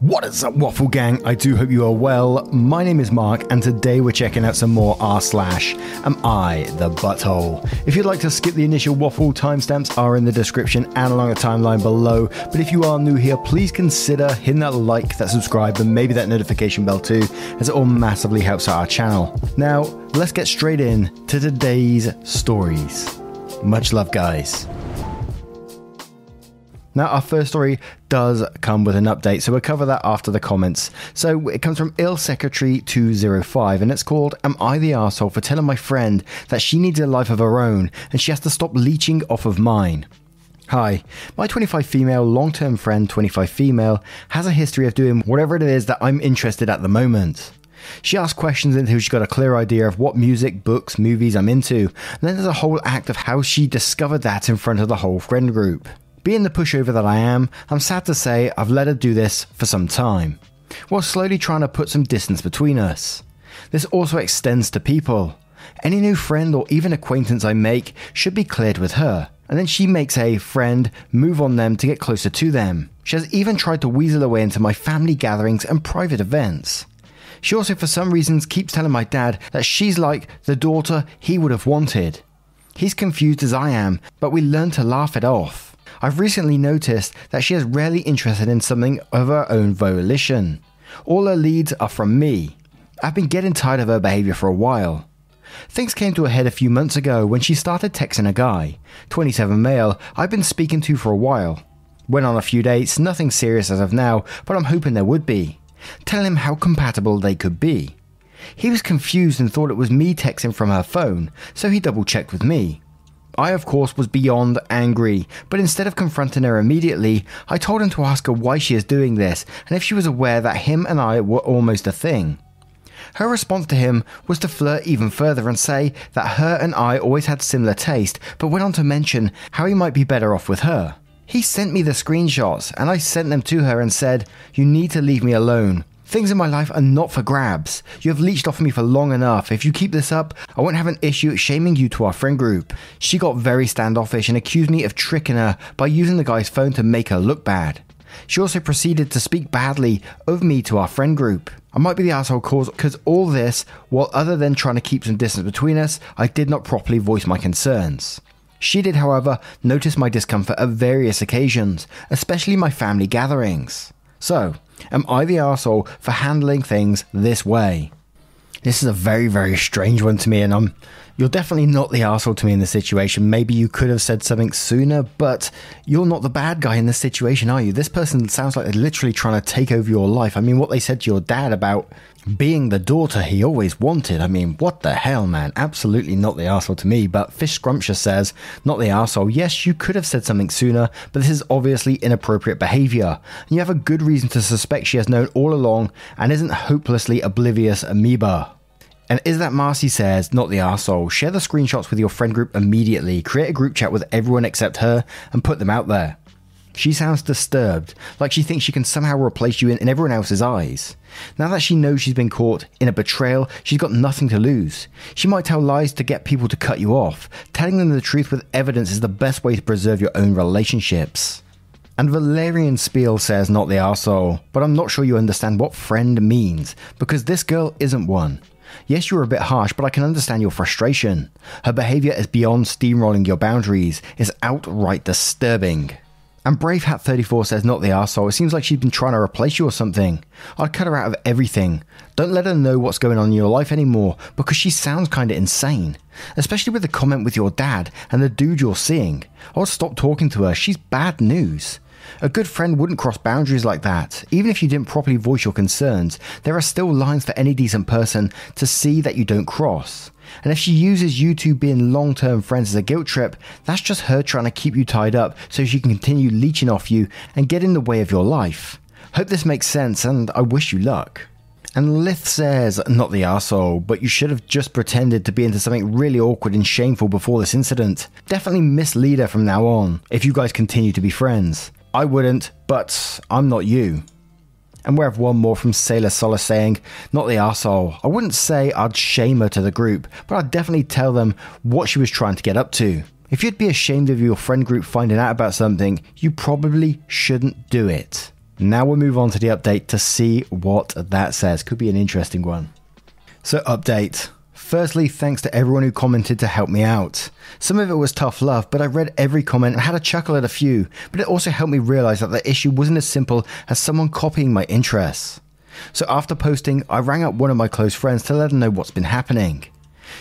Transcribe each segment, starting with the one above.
What is up, Waffle Gang? I do hope you are well. My name is Mark, and today we're checking out some more r slash Am I the Butthole? If you'd like to skip the initial waffle, timestamps are in the description and along the timeline below. But if you are new here, please consider hitting that like, that subscribe, and maybe that notification bell too, as it all massively helps out our channel. Now, let's get straight in to today's stories. Much love, guys. Now, our first story does come with an update, so we'll cover that after the comments. So it comes from Ill Secretary 205, and it's called Am I the Arsehole for telling my friend that she needs a life of her own and she has to stop leeching off of mine? Hi, my 25 female long term friend, 25 female, has a history of doing whatever it is that I'm interested at the moment. She asks questions until she got a clear idea of what music, books, movies I'm into, and then there's a whole act of how she discovered that in front of the whole friend group. Being the pushover that I am, I'm sad to say I've let her do this for some time, while slowly trying to put some distance between us. This also extends to people. Any new friend or even acquaintance I make should be cleared with her, and then she makes a friend move on them to get closer to them. She has even tried to weasel her way into my family gatherings and private events. She also, for some reasons, keeps telling my dad that she's like the daughter he would have wanted. He's confused as I am, but we learn to laugh it off. I've recently noticed that she is rarely interested in something of her own volition. All her leads are from me. I've been getting tired of her behavior for a while. Things came to a head a few months ago when she started texting a guy, 27 male, I've been speaking to for a while. Went on a few dates, nothing serious as of now, but I'm hoping there would be. Tell him how compatible they could be. He was confused and thought it was me texting from her phone, so he double checked with me. I, of course, was beyond angry, but instead of confronting her immediately, I told him to ask her why she is doing this and if she was aware that him and I were almost a thing. Her response to him was to flirt even further and say that her and I always had similar taste, but went on to mention how he might be better off with her. He sent me the screenshots, and I sent them to her and said, You need to leave me alone. Things in my life are not for grabs. You have leached off me for long enough. If you keep this up, I won't have an issue shaming you to our friend group. She got very standoffish and accused me of tricking her by using the guy's phone to make her look bad. She also proceeded to speak badly of me to our friend group. I might be the asshole cause because all this, while other than trying to keep some distance between us, I did not properly voice my concerns. She did, however, notice my discomfort at various occasions, especially my family gatherings. So, am I the asshole for handling things this way? This is a very, very strange one to me, and I'm you're definitely not the asshole to me in this situation. Maybe you could have said something sooner, but you're not the bad guy in this situation, are you? This person sounds like they're literally trying to take over your life. I mean, what they said to your dad about being the daughter he always wanted. I mean, what the hell, man? Absolutely not the asshole to me. But Fish Scrumptious says, not the asshole. Yes, you could have said something sooner, but this is obviously inappropriate behavior. And you have a good reason to suspect she has known all along and isn't hopelessly oblivious amoeba. And is that Marcy says, not the arsehole, share the screenshots with your friend group immediately, create a group chat with everyone except her, and put them out there. She sounds disturbed, like she thinks she can somehow replace you in, in, everyone else's eyes. Now that she knows she's been caught in a betrayal, she's got nothing to lose. She might tell lies to get people to cut you off. Telling them the truth with evidence is the best way to preserve your own relationships. And Valerian Spiel says, not the arsehole, but I'm not sure you understand what friend means, because this girl isn't one. Yes, you're a bit harsh, but I can understand your frustration. Her behavior is beyond steamrolling your boundaries, it's outright disturbing. And Bravehat34 says, not the arsehole. It seems like she's been trying to replace you or something. I'd cut her out of everything. Don't let her know what's going on in your life anymore because she sounds kinda insane. Especially with the comment with your dad and the dude you're seeing. I would stop talking to her. She's bad news. A good friend wouldn't cross boundaries like that. Even if you didn't properly voice your concerns, there are still lines for any decent person to see that you don't cross. And if she uses you two being long term friends as a guilt trip, that's just her trying to keep you tied up so she can continue leeching off you and get in the way of your life. Hope this makes sense, and I wish you luck. And Lith says, not the asshole, but you should have just pretended to be into something really awkward and shameful before this incident. Definitely mislead her from now on, if you guys continue to be friends. I wouldn't, but I'm not you. And we have one more from Sailor Solace saying, Not the asshole. I wouldn't say I'd shame her to the group, but I'd definitely tell them what she was trying to get up to. If you'd be ashamed of your friend group finding out about something, you probably shouldn't do it. Now we'll move on to the update to see what that says. Could be an interesting one. So, update. Firstly, thanks to everyone who commented to help me out. Some of it was tough love, but I read every comment and had a chuckle at a few, but it also helped me realize that the issue wasn't as simple as someone copying my interests. So after posting, I rang up one of my close friends to let her know what's been happening.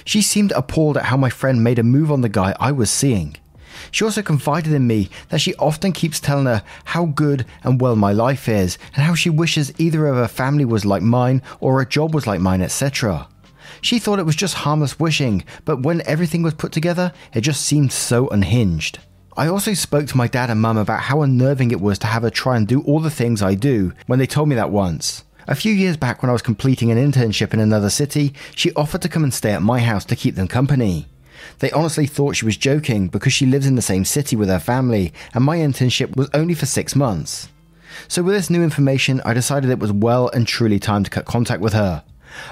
She seemed appalled at how my friend made a move on the guy I was seeing. She also confided in me that she often keeps telling her how good and well my life is, and how she wishes either of her family was like mine or a job was like mine, etc. She thought it was just harmless wishing, but when everything was put together, it just seemed so unhinged. I also spoke to my dad and mum about how unnerving it was to have her try and do all the things I do when they told me that once. A few years back, when I was completing an internship in another city, she offered to come and stay at my house to keep them company. They honestly thought she was joking because she lives in the same city with her family, and my internship was only for six months. So, with this new information, I decided it was well and truly time to cut contact with her.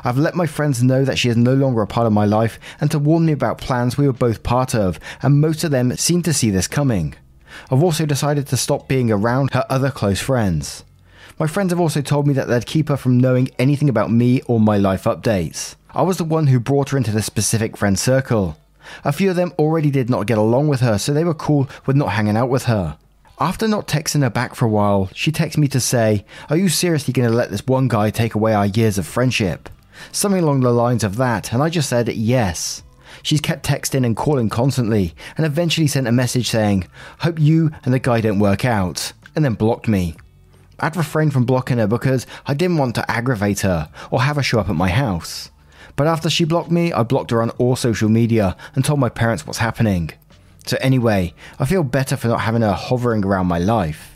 I've let my friends know that she is no longer a part of my life and to warn me about plans we were both part of, and most of them seem to see this coming. I've also decided to stop being around her other close friends. My friends have also told me that they'd keep her from knowing anything about me or my life updates. I was the one who brought her into the specific friend circle. A few of them already did not get along with her, so they were cool with not hanging out with her. After not texting her back for a while, she texted me to say, Are you seriously going to let this one guy take away our years of friendship? Something along the lines of that, and I just said yes. She's kept texting and calling constantly, and eventually sent a message saying, Hope you and the guy don't work out, and then blocked me. I'd refrained from blocking her because I didn't want to aggravate her or have her show up at my house. But after she blocked me, I blocked her on all social media and told my parents what's happening. So, anyway, I feel better for not having her hovering around my life.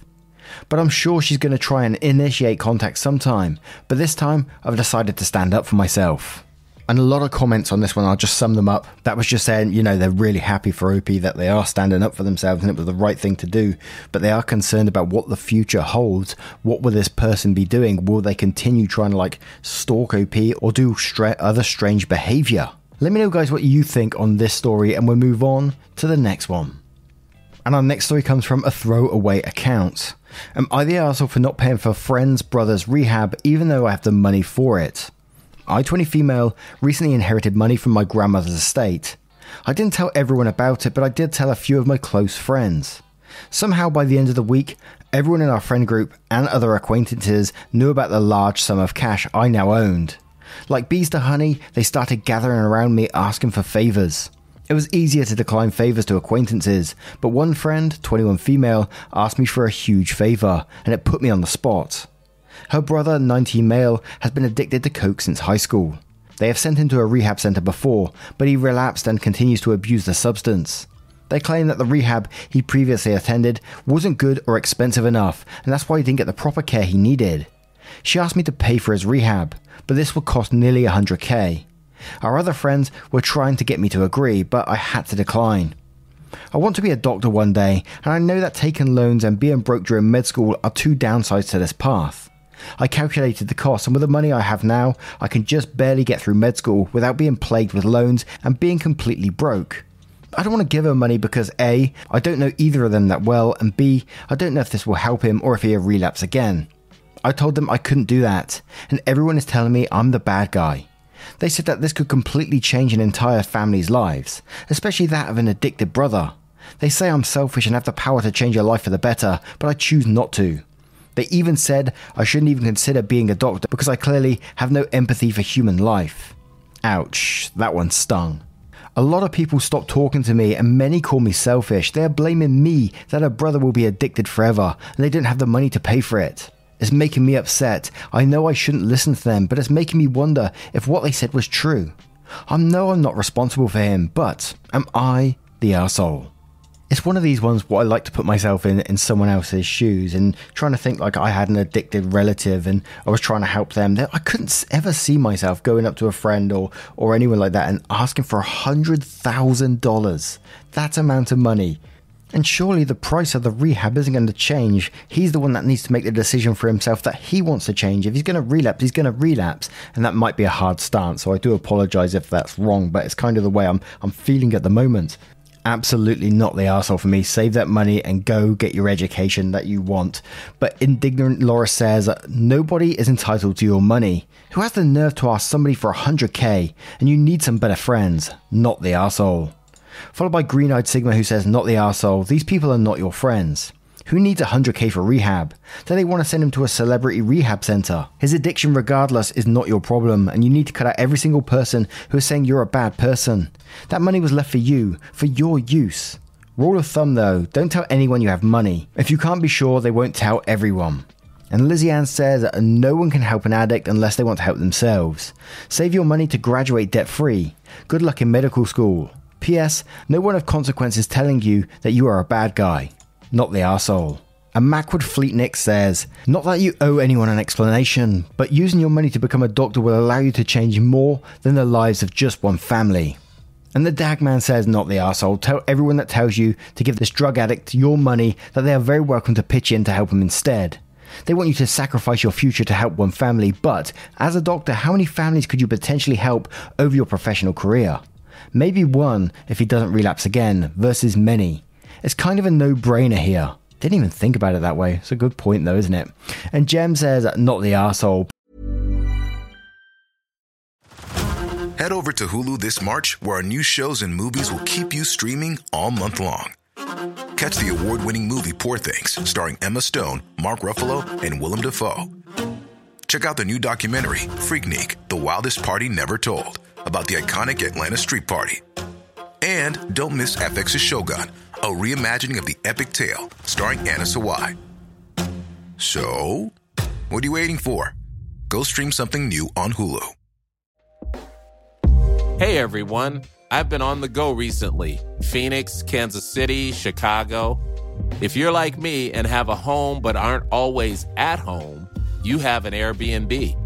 But I'm sure she's going to try and initiate contact sometime, but this time I've decided to stand up for myself and a lot of comments on this one. I'll just sum them up. That was just saying, you know, they're really happy for OP that they are standing up for themselves and it was the right thing to do, but they are concerned about what the future holds. What will this person be doing? Will they continue trying to like stalk OP or do stra- other strange behavior? Let me know, guys, what you think on this story, and we'll move on to the next one. And our next story comes from a throwaway account. Am I the asshole for not paying for friends' brothers' rehab even though I have the money for it? I, 20 female, recently inherited money from my grandmother's estate. I didn't tell everyone about it, but I did tell a few of my close friends. Somehow, by the end of the week, everyone in our friend group and other acquaintances knew about the large sum of cash I now owned. Like bees to honey, they started gathering around me asking for favours. It was easier to decline favours to acquaintances, but one friend, 21 female, asked me for a huge favour, and it put me on the spot. Her brother, 19 male, has been addicted to coke since high school. They have sent him to a rehab center before, but he relapsed and continues to abuse the substance. They claim that the rehab he previously attended wasn't good or expensive enough, and that's why he didn't get the proper care he needed. She asked me to pay for his rehab, but this would cost nearly 100k. Our other friends were trying to get me to agree, but I had to decline. I want to be a doctor one day, and I know that taking loans and being broke during med school are two downsides to this path. I calculated the cost, and with the money I have now, I can just barely get through med school without being plagued with loans and being completely broke. I don't want to give him money because A, I don't know either of them that well, and B, I don't know if this will help him or if he'll relapse again. I told them I couldn't do that, and everyone is telling me I'm the bad guy. They said that this could completely change an entire family's lives, especially that of an addicted brother. They say I'm selfish and have the power to change your life for the better, but I choose not to. They even said I shouldn't even consider being a doctor because I clearly have no empathy for human life. Ouch, that one stung. A lot of people stop talking to me, and many call me selfish. They are blaming me that a brother will be addicted forever, and they didn't have the money to pay for it. It's making me upset. I know I shouldn't listen to them, but it's making me wonder if what they said was true. I know I'm not responsible for him, but am I the asshole? It's one of these ones where I like to put myself in, in someone else's shoes and trying to think like I had an addicted relative and I was trying to help them. I couldn't ever see myself going up to a friend or, or anyone like that and asking for a $100,000. That amount of money. And surely the price of the rehab isn't going to change. He's the one that needs to make the decision for himself that he wants to change. If he's going to relapse, he's going to relapse. And that might be a hard stance. So I do apologize if that's wrong, but it's kind of the way I'm, I'm feeling at the moment absolutely not the asshole for me. Save that money and go get your education that you want. But indignant Laura says nobody is entitled to your money. Who has the nerve to ask somebody for 100k and you need some better friends? Not the asshole. Followed by Green Eyed Sigma who says, Not the asshole. These people are not your friends. Who needs 100k for rehab? Do they want to send him to a celebrity rehab center? His addiction, regardless, is not your problem, and you need to cut out every single person who is saying you're a bad person. That money was left for you, for your use. Rule of thumb though, don't tell anyone you have money. If you can't be sure, they won't tell everyone. And Lizzie Ann says that no one can help an addict unless they want to help themselves. Save your money to graduate debt free. Good luck in medical school. P.S. No one of consequence is telling you that you are a bad guy not the arsehole. And Macwood Fleetnick says, Not that you owe anyone an explanation, but using your money to become a doctor will allow you to change more than the lives of just one family. And the Dagman says, Not the arsehole. Tell everyone that tells you to give this drug addict your money that they are very welcome to pitch in to help him instead. They want you to sacrifice your future to help one family, but as a doctor, how many families could you potentially help over your professional career? Maybe one if he doesn't relapse again, versus many. It's kind of a no brainer here. Didn't even think about it that way. It's a good point, though, isn't it? And Jem says, not the asshole. Head over to Hulu this March, where our new shows and movies will keep you streaming all month long. Catch the award winning movie Poor Things, starring Emma Stone, Mark Ruffalo, and Willem Dafoe. Check out the new documentary, Freaknik The Wildest Party Never Told, about the iconic Atlanta Street Party. And don't miss FX's Shogun a reimagining of the epic tale starring Anna Sawai. So, what are you waiting for? Go stream something new on Hulu. Hey everyone, I've been on the go recently Phoenix, Kansas City, Chicago. If you're like me and have a home but aren't always at home, you have an Airbnb.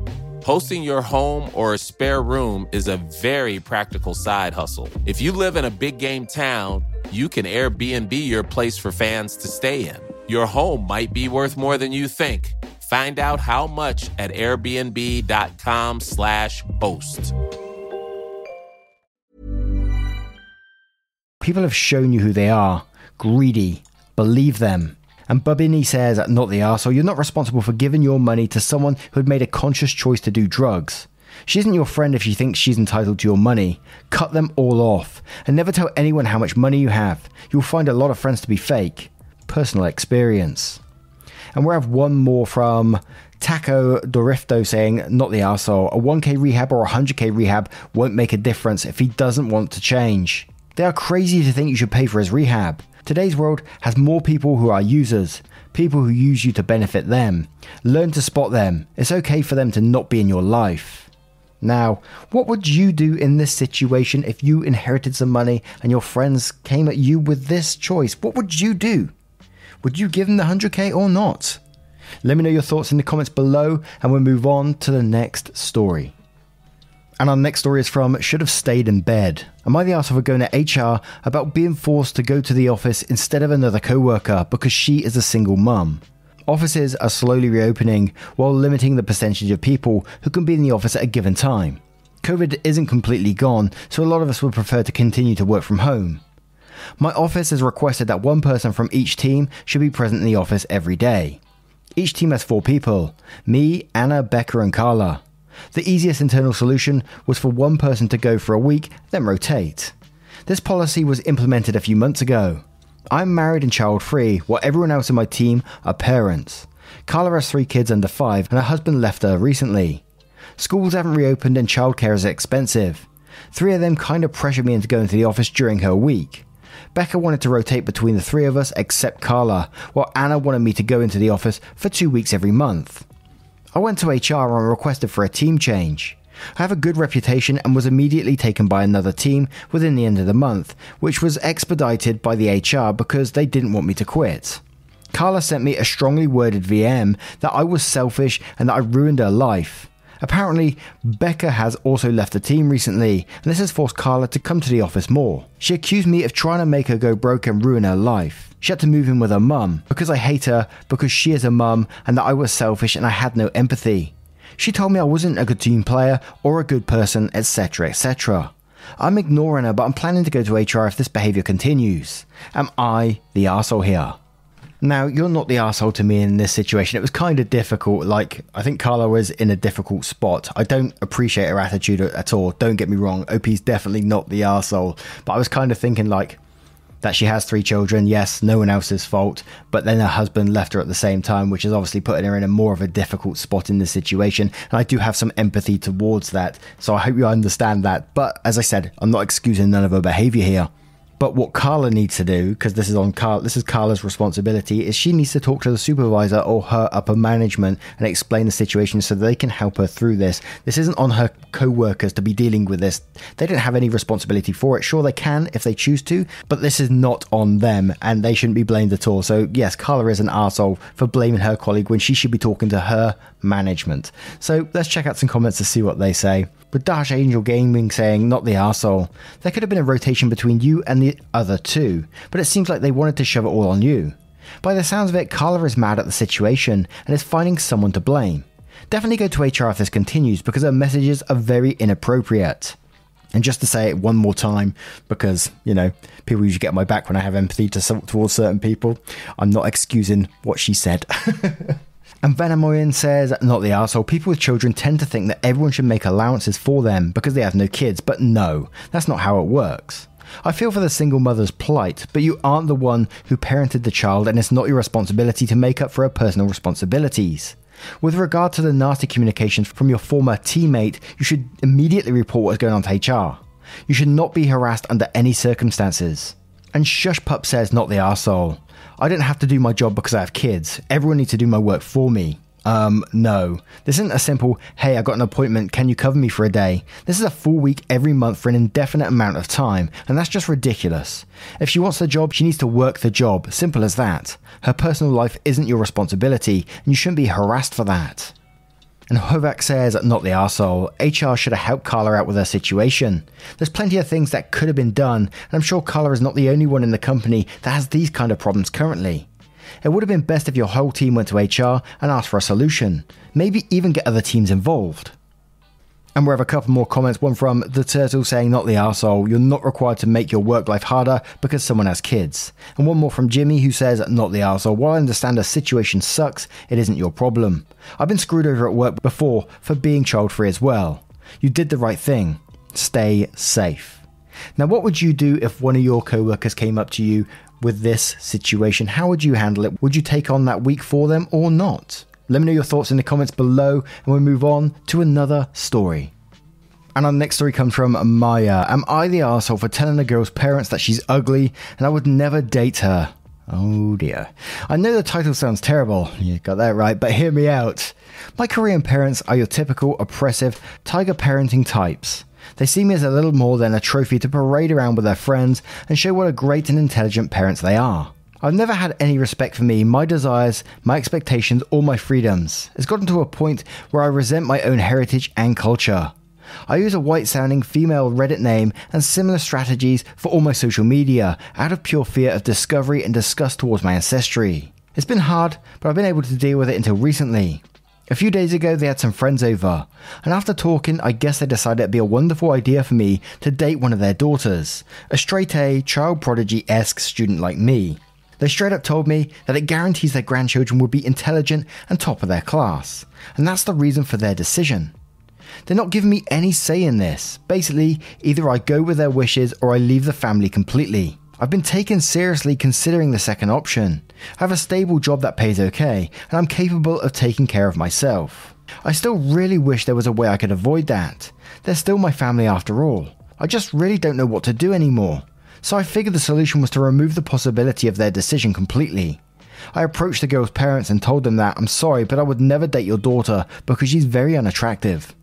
Hosting your home or a spare room is a very practical side hustle. If you live in a big game town, you can Airbnb your place for fans to stay in. Your home might be worth more than you think. Find out how much at airbnb.com/slash boast. People have shown you who they are. Greedy. Believe them. And Bubini says, not the arsehole, you're not responsible for giving your money to someone who had made a conscious choice to do drugs. She isn't your friend if she thinks she's entitled to your money. Cut them all off. And never tell anyone how much money you have. You'll find a lot of friends to be fake. Personal experience. And we have one more from Taco Dorifto saying, not the arsehole, a 1k rehab or a 100k rehab won't make a difference if he doesn't want to change. They are crazy to think you should pay for his rehab. Today's world has more people who are users, people who use you to benefit them. Learn to spot them. It's okay for them to not be in your life. Now, what would you do in this situation if you inherited some money and your friends came at you with this choice? What would you do? Would you give them the 100k or not? Let me know your thoughts in the comments below and we'll move on to the next story. And our next story is from Should Have Stayed in Bed. Am I the arsehole for going to HR about being forced to go to the office instead of another co worker because she is a single mum? Offices are slowly reopening while limiting the percentage of people who can be in the office at a given time. COVID isn't completely gone, so a lot of us would prefer to continue to work from home. My office has requested that one person from each team should be present in the office every day. Each team has four people me, Anna, Becca, and Carla. The easiest internal solution was for one person to go for a week, then rotate. This policy was implemented a few months ago. I'm married and child free, while everyone else in my team are parents. Carla has three kids under five, and her husband left her recently. Schools haven't reopened and childcare is expensive. Three of them kind of pressured me into going to the office during her week. Becca wanted to rotate between the three of us except Carla, while Anna wanted me to go into the office for two weeks every month. I went to HR and requested for a team change. I have a good reputation and was immediately taken by another team within the end of the month, which was expedited by the HR because they didn't want me to quit. Carla sent me a strongly worded VM that I was selfish and that I ruined her life. Apparently, Becca has also left the team recently, and this has forced Carla to come to the office more. She accused me of trying to make her go broke and ruin her life. She had to move in with her mum because I hate her, because she is a mum, and that I was selfish and I had no empathy. She told me I wasn't a good team player or a good person, etc., etc. I'm ignoring her, but I'm planning to go to HR if this behaviour continues. Am I the arsehole here? Now, you're not the asshole to me in this situation. It was kind of difficult. Like, I think Carla was in a difficult spot. I don't appreciate her attitude at all. Don't get me wrong. OP's definitely not the asshole. But I was kind of thinking, like, that she has three children. Yes, no one else's fault. But then her husband left her at the same time, which is obviously putting her in a more of a difficult spot in this situation. And I do have some empathy towards that. So I hope you understand that. But as I said, I'm not excusing none of her behavior here. But what Carla needs to do, because this is on Carla, this is Carla's responsibility, is she needs to talk to the supervisor or her upper management and explain the situation so they can help her through this. This isn't on her co-workers to be dealing with this. They don't have any responsibility for it. Sure, they can if they choose to, but this is not on them, and they shouldn't be blamed at all. So yes, Carla is an asshole for blaming her colleague when she should be talking to her management. So let's check out some comments to see what they say with Dash Angel Gaming saying, not the arsehole. There could have been a rotation between you and the other two, but it seems like they wanted to shove it all on you. By the sounds of it, Carla is mad at the situation and is finding someone to blame. Definitely go to HR if this continues because her messages are very inappropriate. And just to say it one more time, because, you know, people usually get my back when I have empathy to, towards certain people, I'm not excusing what she said. And Venomoyan says, not the asshole. People with children tend to think that everyone should make allowances for them because they have no kids, but no, that's not how it works. I feel for the single mother's plight, but you aren't the one who parented the child, and it's not your responsibility to make up for her personal responsibilities. With regard to the nasty communications from your former teammate, you should immediately report what's going on to HR. You should not be harassed under any circumstances. And Shush Pup says, not the arsehole. I don't have to do my job because I have kids. Everyone needs to do my work for me. Um, no. This isn't a simple, hey, I got an appointment, can you cover me for a day? This is a full week every month for an indefinite amount of time, and that's just ridiculous. If she wants the job, she needs to work the job. Simple as that. Her personal life isn't your responsibility, and you shouldn't be harassed for that. And Hovak says, not the arsehole. HR should have helped Carla out with her situation. There's plenty of things that could have been done, and I'm sure Carla is not the only one in the company that has these kind of problems currently. It would have been best if your whole team went to HR and asked for a solution. Maybe even get other teams involved. And we have a couple more comments. One from the turtle saying, Not the asshole, you're not required to make your work life harder because someone has kids. And one more from Jimmy who says, Not the asshole, while I understand a situation sucks, it isn't your problem. I've been screwed over at work before for being child free as well. You did the right thing. Stay safe. Now, what would you do if one of your co workers came up to you with this situation? How would you handle it? Would you take on that week for them or not? Let me know your thoughts in the comments below, and we'll move on to another story. And our next story comes from Maya. Am I the asshole for telling a girl's parents that she's ugly and I would never date her? Oh dear. I know the title sounds terrible. You got that right, but hear me out. My Korean parents are your typical oppressive tiger parenting types. They see me as a little more than a trophy to parade around with their friends and show what a great and intelligent parents they are. I've never had any respect for me, my desires, my expectations, or my freedoms. It's gotten to a point where I resent my own heritage and culture. I use a white sounding female Reddit name and similar strategies for all my social media out of pure fear of discovery and disgust towards my ancestry. It's been hard, but I've been able to deal with it until recently. A few days ago, they had some friends over, and after talking, I guess they decided it'd be a wonderful idea for me to date one of their daughters, a straight A, child prodigy esque student like me. They straight up told me that it guarantees their grandchildren will be intelligent and top of their class, and that's the reason for their decision. They're not giving me any say in this. Basically, either I go with their wishes or I leave the family completely. I've been taken seriously considering the second option. I have a stable job that pays okay, and I'm capable of taking care of myself. I still really wish there was a way I could avoid that. They're still my family after all. I just really don't know what to do anymore. So I figured the solution was to remove the possibility of their decision completely. I approached the girl's parents and told them that I'm sorry, but I would never date your daughter because she's very unattractive.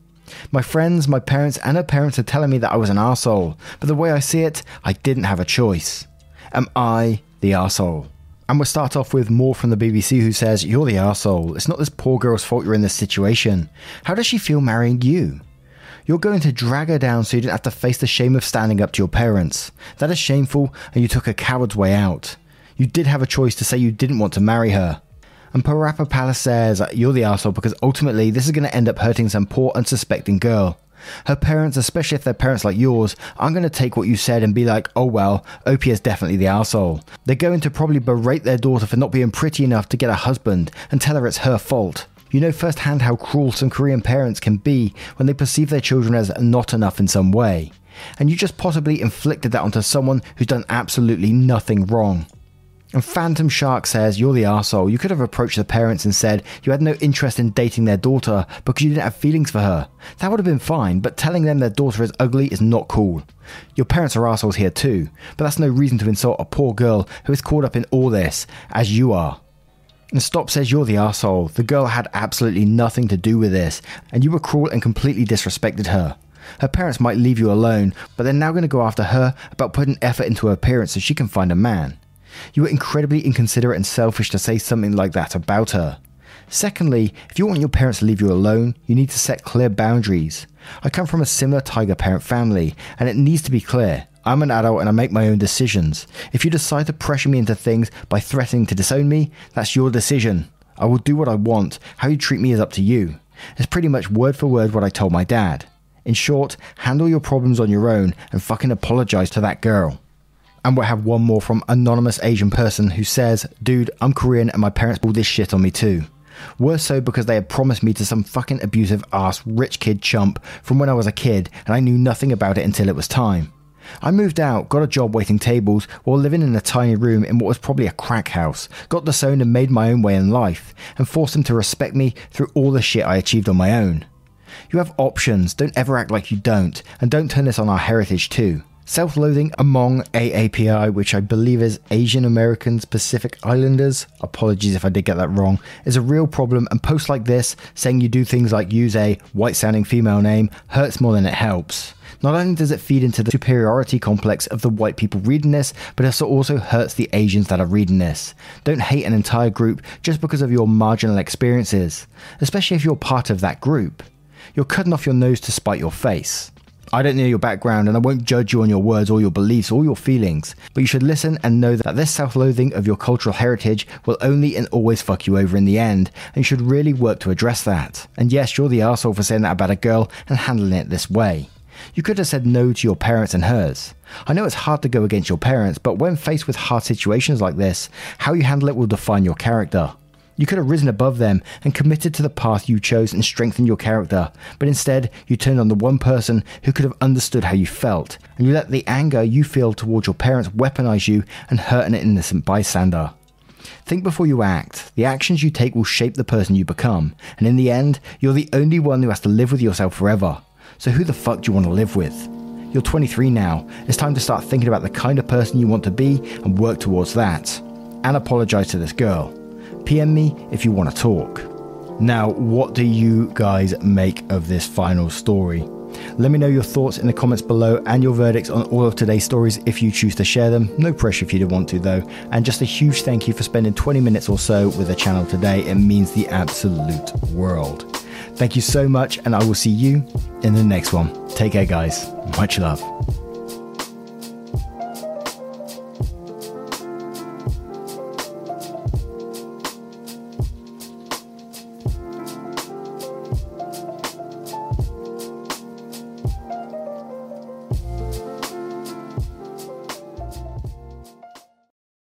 My friends, my parents, and her parents are telling me that I was an asshole, but the way I see it, I didn't have a choice. Am I the asshole? And we'll start off with more from the BBC who says, You're the asshole. It's not this poor girl's fault you're in this situation. How does she feel marrying you? You're going to drag her down so you don't have to face the shame of standing up to your parents. That is shameful, and you took a coward's way out. You did have a choice to say you didn't want to marry her. And Parappa Palace says, You're the asshole because ultimately this is going to end up hurting some poor unsuspecting girl. Her parents, especially if they're parents like yours, aren't going to take what you said and be like, oh well, OP is definitely the asshole. They're going to probably berate their daughter for not being pretty enough to get a husband and tell her it's her fault. You know firsthand how cruel some Korean parents can be when they perceive their children as not enough in some way. And you just possibly inflicted that onto someone who's done absolutely nothing wrong. And Phantom Shark says, You're the asshole. You could have approached the parents and said you had no interest in dating their daughter because you didn't have feelings for her. That would have been fine, but telling them their daughter is ugly is not cool. Your parents are assholes here too, but that's no reason to insult a poor girl who is caught up in all this, as you are. And Stop says you're the asshole. The girl had absolutely nothing to do with this, and you were cruel and completely disrespected her. Her parents might leave you alone, but they're now going to go after her about putting effort into her appearance so she can find a man. You were incredibly inconsiderate and selfish to say something like that about her. Secondly, if you want your parents to leave you alone, you need to set clear boundaries. I come from a similar tiger parent family, and it needs to be clear. I'm an adult and I make my own decisions. If you decide to pressure me into things by threatening to disown me, that's your decision. I will do what I want. How you treat me is up to you. It's pretty much word for word what I told my dad. In short, handle your problems on your own and fucking apologize to that girl. And we'll have one more from anonymous Asian person who says, Dude, I'm Korean and my parents pulled this shit on me too. Worse so because they had promised me to some fucking abusive ass rich kid chump from when I was a kid and I knew nothing about it until it was time. I moved out, got a job waiting tables while living in a tiny room in what was probably a crack house, got disowned and made my own way in life, and forced them to respect me through all the shit I achieved on my own. You have options, don't ever act like you don't, and don't turn this on our heritage too. Self loathing among AAPI, which I believe is Asian Americans Pacific Islanders, apologies if I did get that wrong, is a real problem, and posts like this, saying you do things like use a white sounding female name, hurts more than it helps. Not only does it feed into the superiority complex of the white people reading this, but it also hurts the Asians that are reading this. Don't hate an entire group just because of your marginal experiences, especially if you're part of that group. You're cutting off your nose to spite your face. I don't know your background and I won't judge you on your words or your beliefs or your feelings, but you should listen and know that this self loathing of your cultural heritage will only and always fuck you over in the end, and you should really work to address that. And yes, you're the asshole for saying that about a girl and handling it this way. You could have said no to your parents and hers. I know it's hard to go against your parents, but when faced with hard situations like this, how you handle it will define your character. You could have risen above them and committed to the path you chose and strengthened your character, but instead you turned on the one person who could have understood how you felt, and you let the anger you feel towards your parents weaponize you and hurt an innocent bystander. Think before you act. The actions you take will shape the person you become, and in the end, you're the only one who has to live with yourself forever. So who the fuck do you want to live with? You're 23 now. It's time to start thinking about the kind of person you want to be and work towards that. And apologize to this girl. PM me if you want to talk. Now, what do you guys make of this final story? Let me know your thoughts in the comments below and your verdicts on all of today's stories if you choose to share them. No pressure if you don't want to, though. And just a huge thank you for spending 20 minutes or so with the channel today. It means the absolute world. Thank you so much, and I will see you in the next one. Take care, guys. Much love.